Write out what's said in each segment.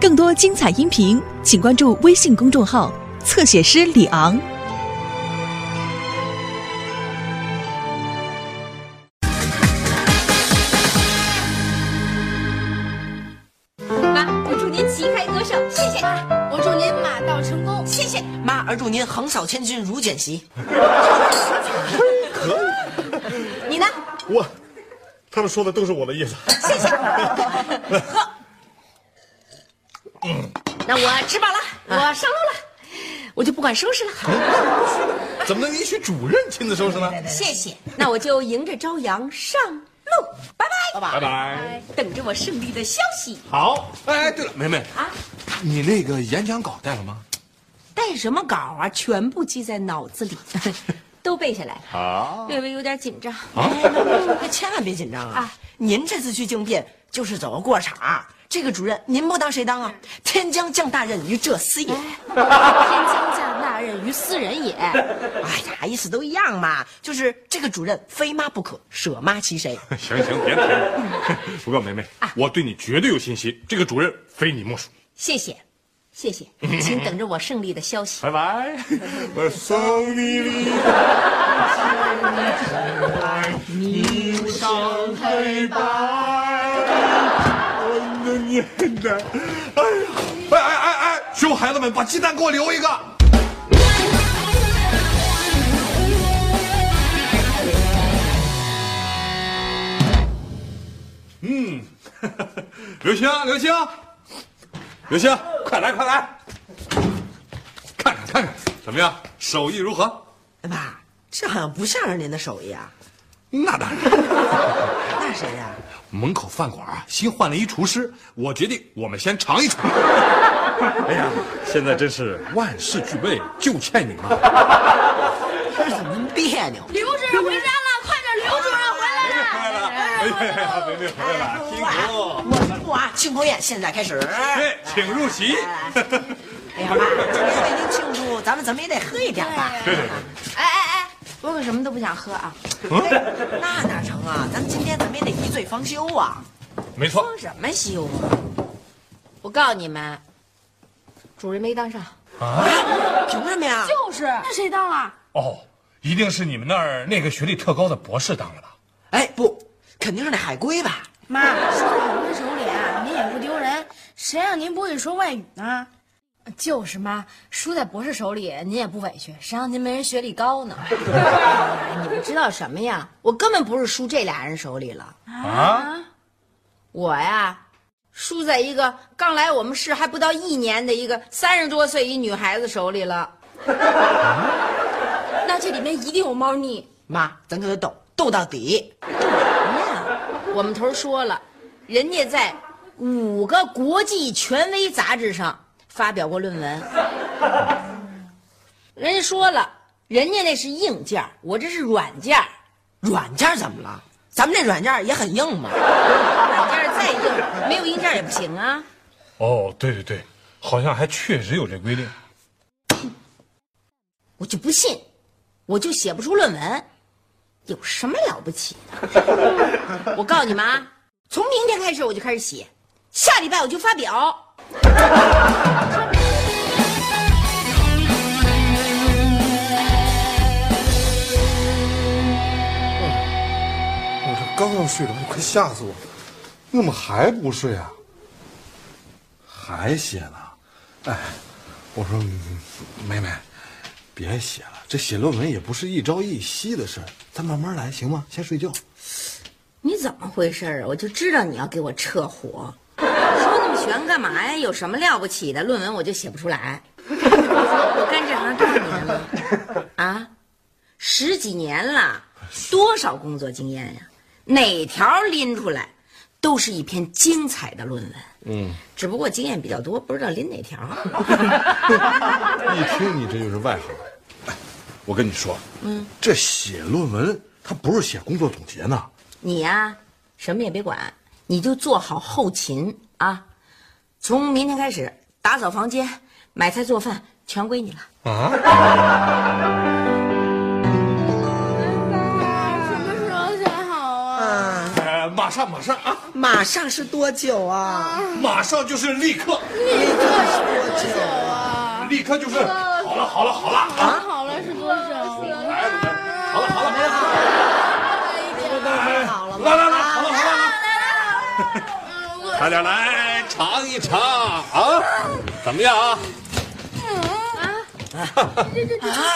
更多精彩音频，请关注微信公众号“侧写师李昂”。妈，我祝您旗开得胜，谢谢。我祝您马到成功，谢谢。妈，儿祝您横扫千军如剪席。可以你呢？我，他们说的都是我的意思。谢谢。喝。嗯，那我吃饱了，我上路了，我就不管收拾了。怎么能允许主任亲自收拾呢？谢谢。那我就迎着朝阳上路，拜拜，拜拜。等着我胜利的消息。好。哎，对了，梅梅啊，你那个演讲稿带了吗？带什么稿啊？全部记在脑子里，都背下来了。好。略微有点紧张。那 千万别紧张啊！啊您这次去竞聘就是走个过场，这个主任您不当谁当啊？天将降大任于这斯也。天将降大任于斯人也。哎呀，意思都一样嘛，就是这个主任非妈不可，舍妈其谁？行行，别提了。不过梅梅，我对你绝对有信心，这个主任非你莫属。谢谢，谢谢，请等着我胜利的消息。拜拜。我送 你离开，霓裳黑白，哎呀，哎哎哎哎，熊孩子们，把鸡蛋给我留一个。嗯，刘星，刘星，刘星，快来快来，看看看看，怎么样？手艺如何？哎妈，这好像不像是您的手艺啊。那当然，那谁呀、门口饭馆啊，新换了一厨师，我决定我们先尝一尝。哎呀，现在真是万事俱备，就欠你们。这怎么别扭？刘主任回家了，快点！刘主任回来了。回来了，哎呀，梅梅回来了，辛苦。我宣布啊，庆功宴现在开始。对，请入席。哎呀妈，今天为您庆祝，咱们怎么也得喝一点吧？对对对，哎哎哎，我可什么都不想喝啊！那哪成啊？咱们今天怎么也得一醉方休啊！没错。什么休啊？我告诉你们，主任没当上。凭什么呀？就是，那谁当了？哦，一定是你们那儿那个学历特高的博士当了吧？哎，不，肯定是那海归吧？妈，输在海归手里啊，您也不丢人，谁让您不会说外语呢？就是妈，输在博士手里，您也不委屈，谁让您没人学历高呢？哎 你们知道什么呀？我根本不是输这俩人手里了，啊？我呀，输在一个刚来我们市还不到一年的一个三十多岁一女孩子手里了。那这里面一定有猫腻。妈，咱就得斗，斗到底。什么呀我们头儿说了，人家在五个国际权威杂志上发表过论文。人家说了，人家那是硬件，我这是软件。软件怎么了？咱们这软件也很硬嘛。软件再硬，没有硬件也不行啊。哦，对对对，好像还确实有这规定。我就不信，我就写不出论文，有什么了不起的？我告诉你们啊，从明天开始我就开始写，下礼拜我就发表。我这刚要睡着，你快吓死我了！你怎么还不睡啊？还写呢？哎，我说嗯梅梅，别写了，这写论文也不是一朝一夕的事儿，咱慢慢来，行吗？先睡觉。你怎么回事啊？我就知道你要给我撤火，悬干嘛呀？有什么了不起的？论文我就写不出来。我干这行多少年了？啊，十几年了，多少工作经验呀？哪条拎出来，都是一篇精彩的论文。嗯，只不过经验比较多，不知道拎哪条。一听你这就是外行。哎，我跟你说，嗯，这写论文它不是写工作总结呢。你呀、什么也别管，你就做好后勤啊。从明天开始，打扫房间、买菜做饭全归你了。啊？什么时候才好啊？马马上马上啊，马上是多久啊？马上就是立刻，立刻是多久啊？立刻就是好了好了好了啊！好了是多少？来，好了好了，没好，好了来来来，好了好了啊！快点来尝一尝啊，怎么样啊？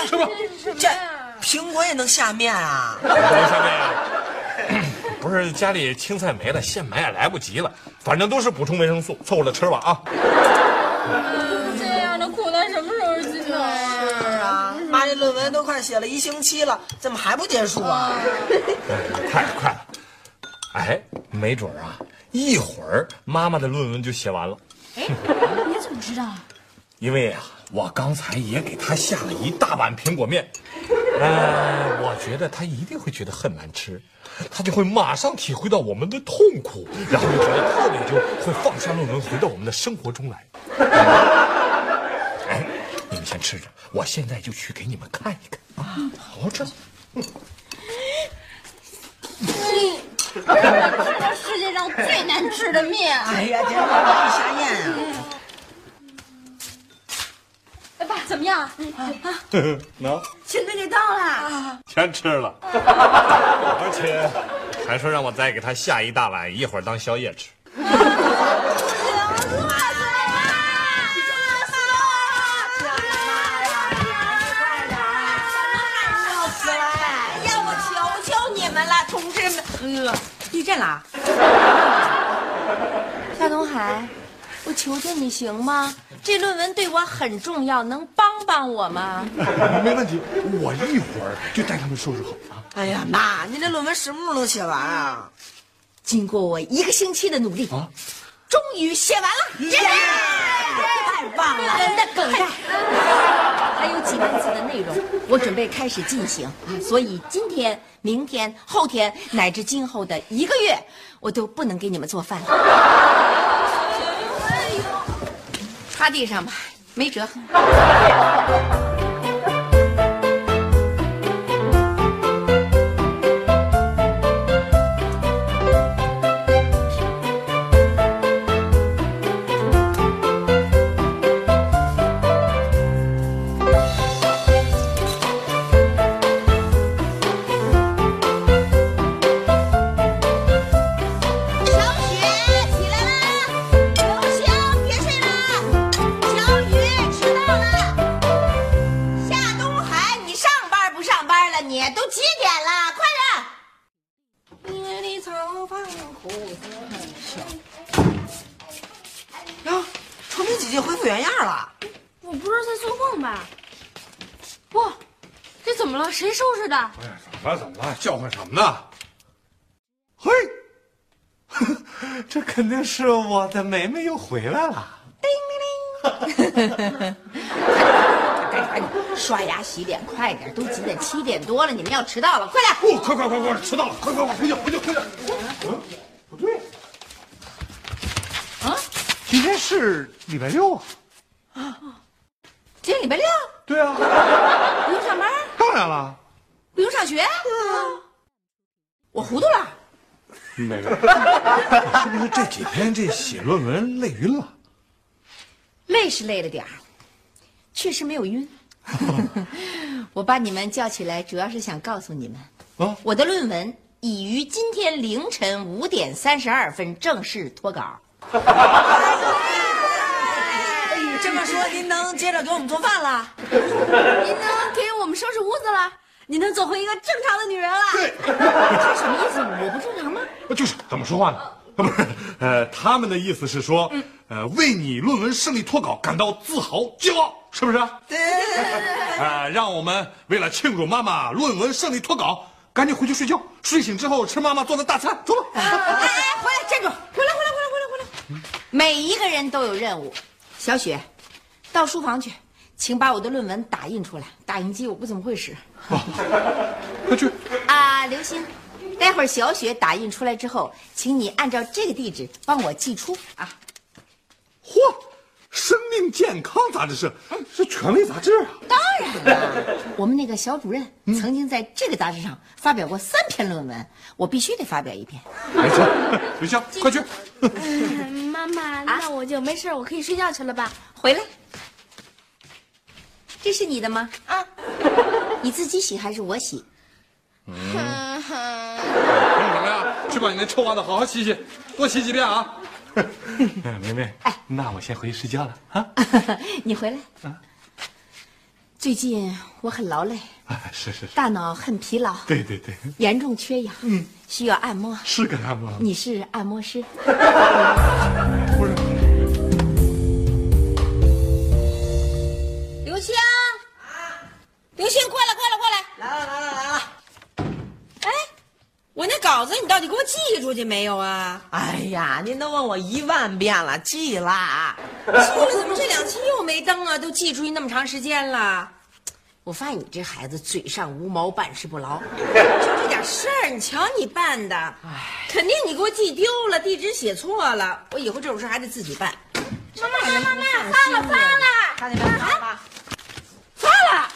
吃吧。这苹果也能下面啊？不能下面啊。不是家里青菜没了，现买也来不及了，反正都是补充维生素，凑合着吃吧啊！这样的苦难什么时候尽啊？是啊，妈这论文都快写了一星期了，怎么还不结束啊？快了快了，哎，没准啊，一会儿妈妈的论文就写完了。哎你怎么知道？因为啊，我刚才也给他下了一大碗苹果面，呃，我觉得他一定会觉得很难吃，他就会马上体会到我们的痛苦，然后就觉得特别就会放下论文，回到我们的生活中来。哎，你们先吃着，我现在就去给你们看一看啊，好好吃。世界上最难吃的面。哎呀，这难以下咽啊！哎爸，怎么样？啊能。钱都给到了。全吃了，而且还说让我再给他下一大碗，一会儿当宵夜吃。志们！哎呦，地震了！夏东海，我求求你行吗？这论文对我很重要，能帮帮我吗？没问题，我一会儿就带他们收拾好啊。哎呀，妈，你这论文什么时候能写完啊？经过我一个星期的努力，啊终于写完了。耶太棒了！人的梗概，还有几万字的内容，我准备开始进行。所以今天、明天、后天乃至今后的一个月，我都不能给你们做饭了。擦地上吧，没辙。叫唤什么呢？嘿，这肯定是我的梅梅又回来了。赶紧 刷牙洗脸，快点，都几点？七点多了，你们要迟到了，快点！哦，快快快快，迟到了，快快快，回去回去回去。嗯，不对，啊，今天是礼拜六啊。今天礼拜六，对啊，不用上班，当然了。不用上学。我糊涂了。梅梅，是不是这几天这写论文累晕了？累是累了点儿，确实没有晕。我把你们叫起来，主要是想告诉你们，啊我的论文已于今天凌晨五点三十二分正式脱稿。这么说，您能接着给我们做饭了？您能给我们收拾屋子了？你能做回一个正常的女人了？对，这什么意思？我不正常吗？就是怎么说话呢？啊，不是，呃，他们的意思是说，呃，为你论文胜利脱稿感到自豪骄傲，是不是？对对对对对。呃，让我们为了庆祝妈妈论文胜利脱稿，赶紧回去睡觉。睡醒之后吃妈妈做的大餐，走吧。哎哎，回来，站住！回来，回来，回来，回来，回来！每一个人都有任务。小雪，到书房去，请把我的论文打印出来。打印机我不怎么会使。快去。啊，刘星，待会儿小雪打印出来之后，请你按照这个地址帮我寄出啊。嚯，生命健康杂志社是权威杂志啊。当然了，我们那个小主任曾经在这个杂志上发表过三篇论文，我必须得发表一篇。没错，刘星，快去。妈妈，那我就没事，我可以睡觉去了吧？回来，这是你的吗？啊，你自己洗还是我洗？弄什么呀？去把你那臭袜子好好洗洗，多洗几遍啊！梅梅，哎，那我先回去睡觉了啊。你回来啊。最近我很劳累，啊，是是是，大脑很疲劳，对对对，严重缺氧，嗯，需要按摩。是个按摩。你是按摩师？不是，刘星，过来，过来，过来！来了来了来了！哎，我那稿子你到底给我寄出去没有啊？哎呀，您都问我一万遍了，寄啦。寄了，怎么这两期又没登啊？都寄出去那么长时间了。我发现你这孩子嘴上无毛，办事不牢。就这点事儿，你瞧你办的，哎，肯定你给我寄丢了，地址写错了。我以后这种事还得自己办。妈妈，妈妈，妈发了，发了，看见没？啊，发了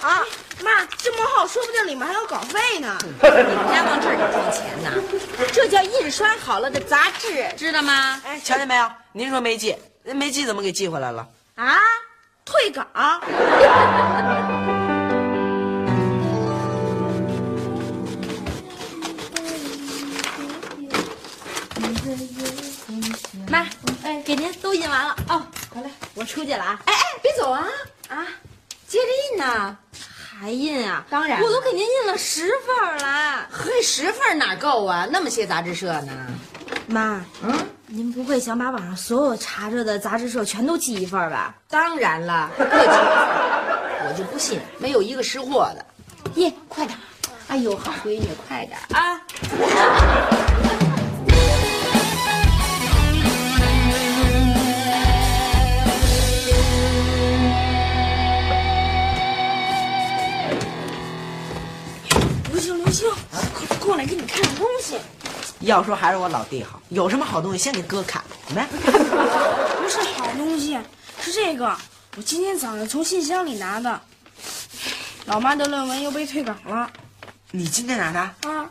啊！妈，这么厚，说不定里面还有稿费呢。你 们家往这里赚钱呢？这叫印刷好了的杂志，知道吗？哎，瞧见没有？您说没寄，没寄怎么给寄回来了？啊，退稿。妈，哎，给您都印完了哦。好嘞，我出去了啊。哎哎，别走啊啊！接着印呢，还印啊？当然，我都给您印了十份了。嘿，十份哪够啊？那么些杂志社呢？妈，嗯，您不会想把网上所有查着的杂志社全都寄一份吧？当然了，各寄一份。我就不信没有一个识货的。印，快点！哎呦，好闺女，快点啊！刘星，快过来给你看个东西。要说还是我老弟好，有什么好东西先给哥看。来，不是好东西，是这个，我今天早上从信箱里拿的。老妈的论文又被退稿了你今天拿的？啊！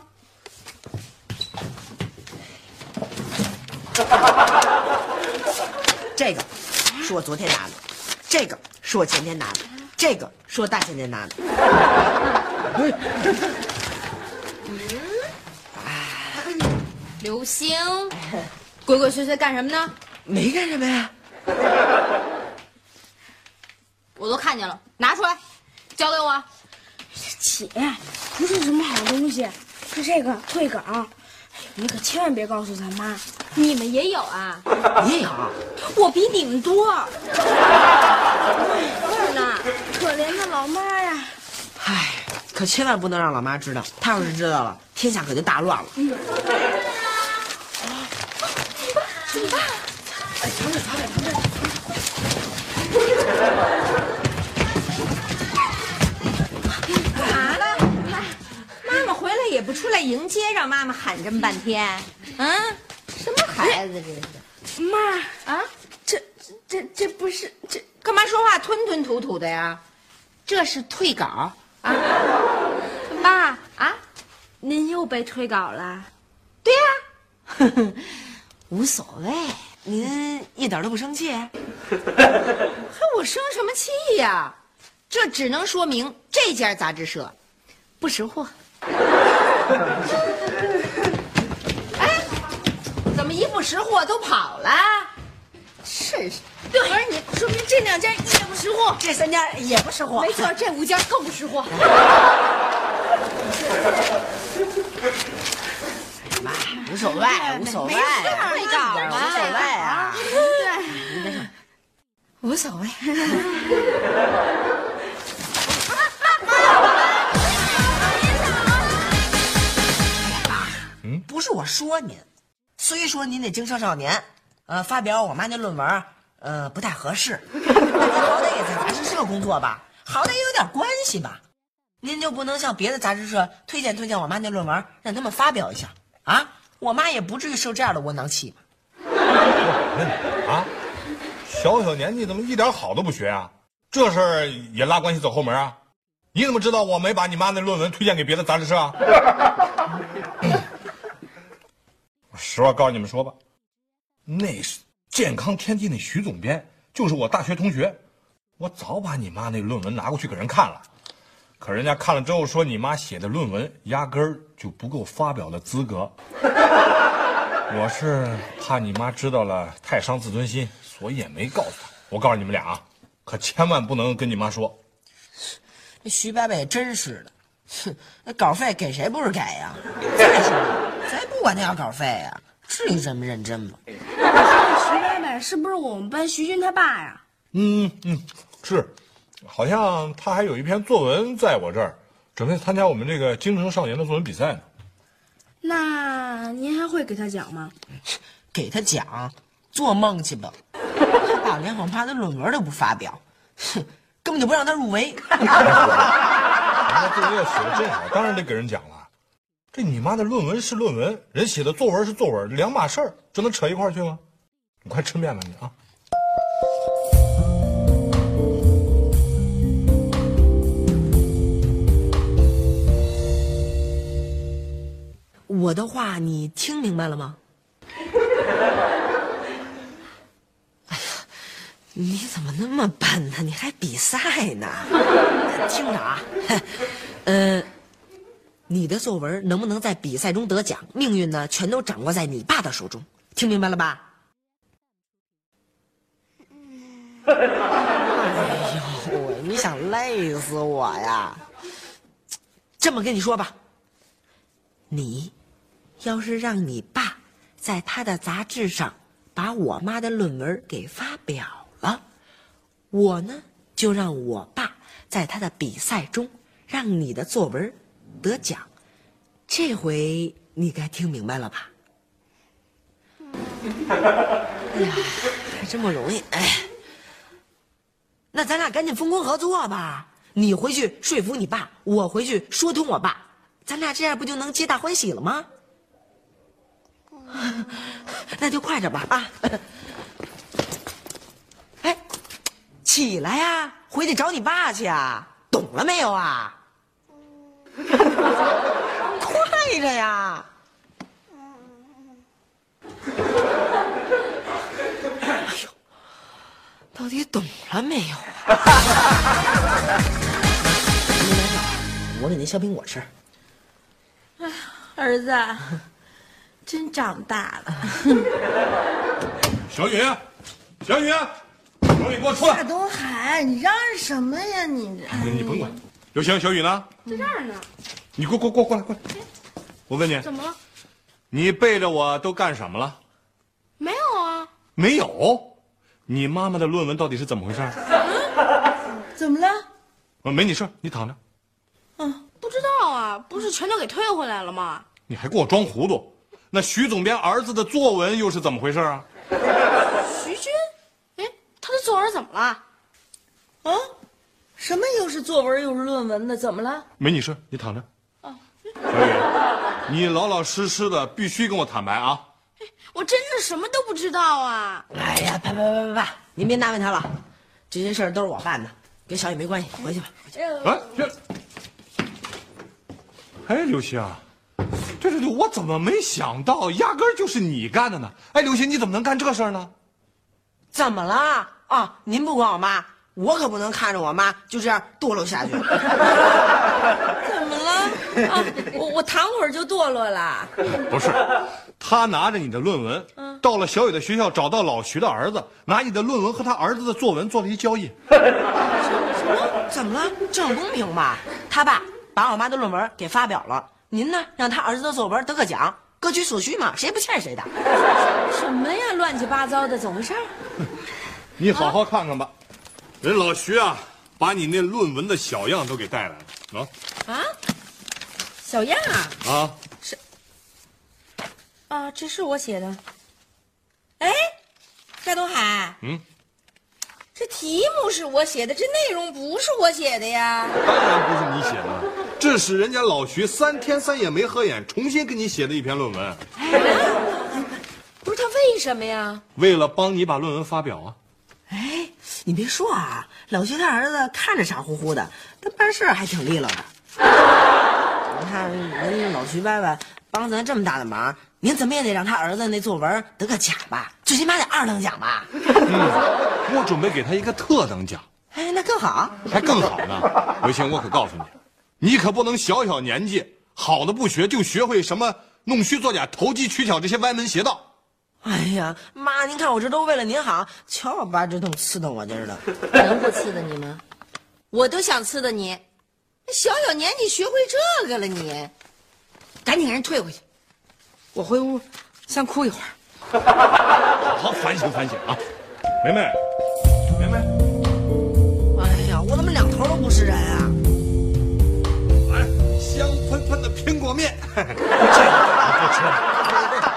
这个是我昨天拿的，这个是我前天拿的，这个是我大前天拿的。刘星，鬼鬼祟祟干什么呢？没干什么呀？我都看见了，拿出来，交给我。姐，不是什么好东西，是这个退稿。哎你可千万别告诉咱妈。你们也有啊？你也有？我比你们多。这儿呢。可怜的老妈呀！唉，可千万不能让老妈知道，她要是知道了，天下可就大乱了。干嘛呢？妈，妈妈回来也不出来迎接，让妈妈喊这么半天。嗯，什么孩子这是？妈啊，这这这不是这干嘛说话吞吞吐吐的呀？这是退稿啊？妈啊？您又被退稿了？对呀、无所谓。您一点都不生气？还我生什么气呀？这只能说明这家杂志社不识货。哎，怎么一不识货都跑了？是是，对，而你说明这两家也不识货。这三家也不识货。没错，这五家更不识货。妈，无所谓，无所谓，无所谓啊。对，无所谓。不是我说您，虽说您那经商少年，呃，发表我妈那论文，呃，不太合适，但 您好歹也在杂志社工作吧，好歹也有点关系吧，您就不能向别的杂志社推荐推荐我妈那论文，让他们发表一下啊？我妈也不至于受这样的窝囊气吧？我问你啊，小小年纪怎么一点好都不学啊？这事儿也拉关系走后门啊？你怎么知道我没把你妈那论文推荐给别的杂志社啊？我实话告诉你们说吧，那是健康天地那徐总编，就是我大学同学。我早把你妈那论文拿过去给人看了，可人家看了之后说你妈写的论文压根儿就不够发表的资格。我是怕你妈知道了太伤自尊心，所以也没告诉她。我告诉你们俩啊，可千万不能跟你妈说。这徐伯伯也真是的，哼，那稿费给谁不是给呀？再说了，谁不管他要稿费呀？至于这么认真吗？徐伯伯是不是我们班徐军他爸呀？嗯嗯，是，好像他还有一篇作文在我这儿，准备参加我们这个京城少年的作文比赛呢。那您还会给他讲吗？给他讲，做梦去吧！他把连我妈的论文都不发表，哼，根本就不让他入围。人家作文要写的真好，当然得给人讲了。这你妈的论文是论文，人写的作文是作文，两码事儿，这能扯一块儿去吗？你快吃面吧你啊！我的话你听明白了吗？哎呀，你怎么那么笨呢？你还比赛呢？听着啊，呃，你的作文能不能在比赛中得奖，命运呢全都掌握在你爸的手中。听明白了吧？哎呦喂，你想累死我呀？这么跟你说吧，你要是让你爸在他的杂志上把我妈的论文给发表了，我呢就让我爸在他的比赛中让你的作文得奖。这回你该听明白了吧？哎呀，还真不容易哎。那咱俩赶紧分工合作吧。你回去说服你爸，我回去说通我爸，咱俩这样不就能皆大欢喜了吗？那就快点吧啊！哎，起来呀，回去找你爸去啊！懂了没有啊？快着呀！哎呦，到底懂了没有啊？你来找我给您削苹果吃。儿子，真长大了。小雨，小雨，小雨，给我出来！大东海，你嚷嚷什么呀你这？你甭管。刘星，小雨呢？在这儿呢。你过过过过来过来。我问你，怎么了？你背着我都干什么了？没有啊。没有。你妈妈的论文到底是怎么回事？怎么了？啊，没你事儿，你躺着。嗯不知道啊，不是全都给退回来了吗？你还给我装糊涂？那徐总编儿子的作文又是怎么回事啊？徐军，哎，他的作文怎么了？啊？什么又是作文又是论文的？怎么了？没你事，你躺着。啊小雨，你老老实实的，必须跟我坦白啊！我真的什么都不知道啊！哎呀，啪啪啪啪啪！您别难为他了，这些事儿都是我办的，跟小雨没关系。回去吧。回去哎，这，哎，刘星，对对对，我怎么没想到，压根儿就是你干的呢？哎，刘星，你怎么能干这事儿呢？怎么了啊？您不管我妈，我可不能看着我妈就这样堕落下去。怎么了？啊，我我躺会儿就堕落了。不是，他拿着你的论文，到了小雨的学校，找到老徐的儿子，拿你的论文和他儿子的作文做了一交易。怎么了？这很公平吧？他爸把我妈的论文给发表了，您呢让他儿子的作文得个奖，各取所需嘛，谁不欠谁的。什么呀？乱七八糟的，怎么回事？你好好看看吧，人老徐啊，把你那论文的小样都给带来了啊啊？小样啊？啊！是啊，这是我写的。哎，夏东海，嗯，这题目是我写的，这内容不是我写的呀。当然不是你写的，这是人家老徐三天三夜没合眼，重新给你写的一篇论文，哎不是他为什么呀？为了帮你把论文发表啊。哎，你别说啊，老徐他儿子看着傻乎乎的，但办事还挺利落的。你看人家老徐伯伯帮咱这么大的忙，您怎么也得让他儿子那作文得个奖吧，最起码得二等奖吧？嗯我准备给他一个特等奖，哎，那更好。还更好呢。刘星，我可告诉你，你可不能小小年纪好的不学，就学会什么弄虚作假、投机取巧这些歪门邪道。哎呀，妈，您看我这都为了您好，瞧我爸这顿刺瞪我劲儿的。能不刺的你吗？我都想刺的你，小小年纪学会这个了你，赶紧给人退回去。我回屋先哭一会儿。好好反省反省啊，梅梅，梅喷的苹果面，这 个不吃了，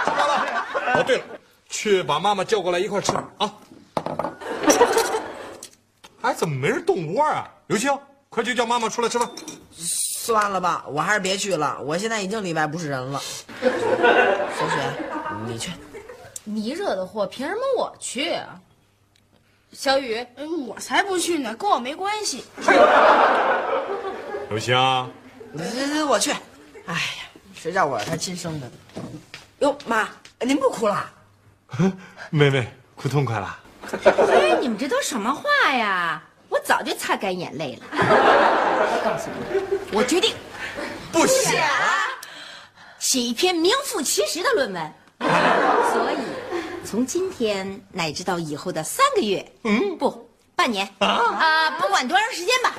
吃完了。哦，对了，去把妈妈叫过来一块儿吃啊。哎，怎么没人动窝啊？刘星，快去叫妈妈出来吃饭。算了吧，我还是别去了。我现在已经里外不是人了。小雪，你去。你惹的祸，凭什么我去啊？小雨，哎，我才不去呢，跟我没关系。刘星，我去。哎呀，谁叫我是他亲生的？哟，妈，您不哭了？妹妹哭痛快了。哎，你们这都什么话呀？我早就擦干眼泪了。我告诉你，我决定不写写一篇名副其实的论文。所以，从今天乃至到以后的三个月，嗯，不，半年啊、不管多长时间吧，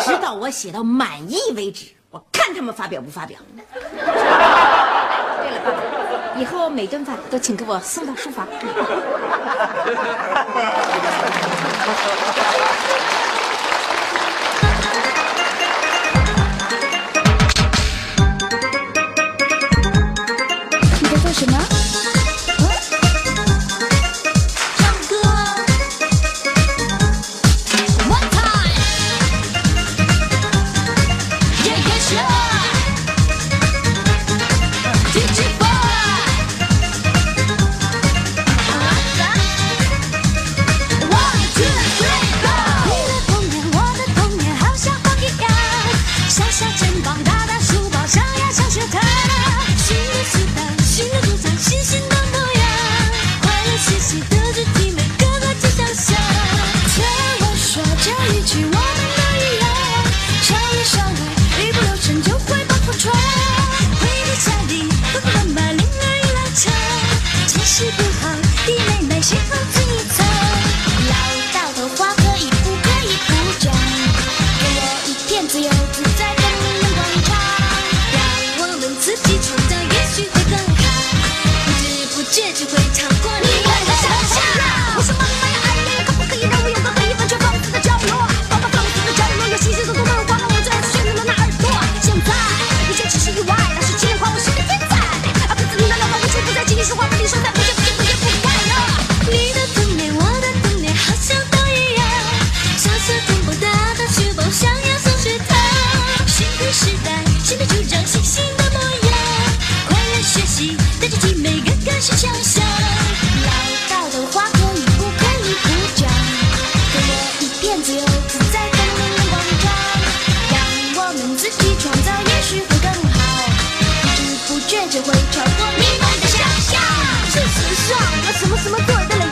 直到我写到满意为止，我看他们发表不发表。对了，爸爸，以后每顿饭都请给我送到书房。结局会超过什么什么做的了，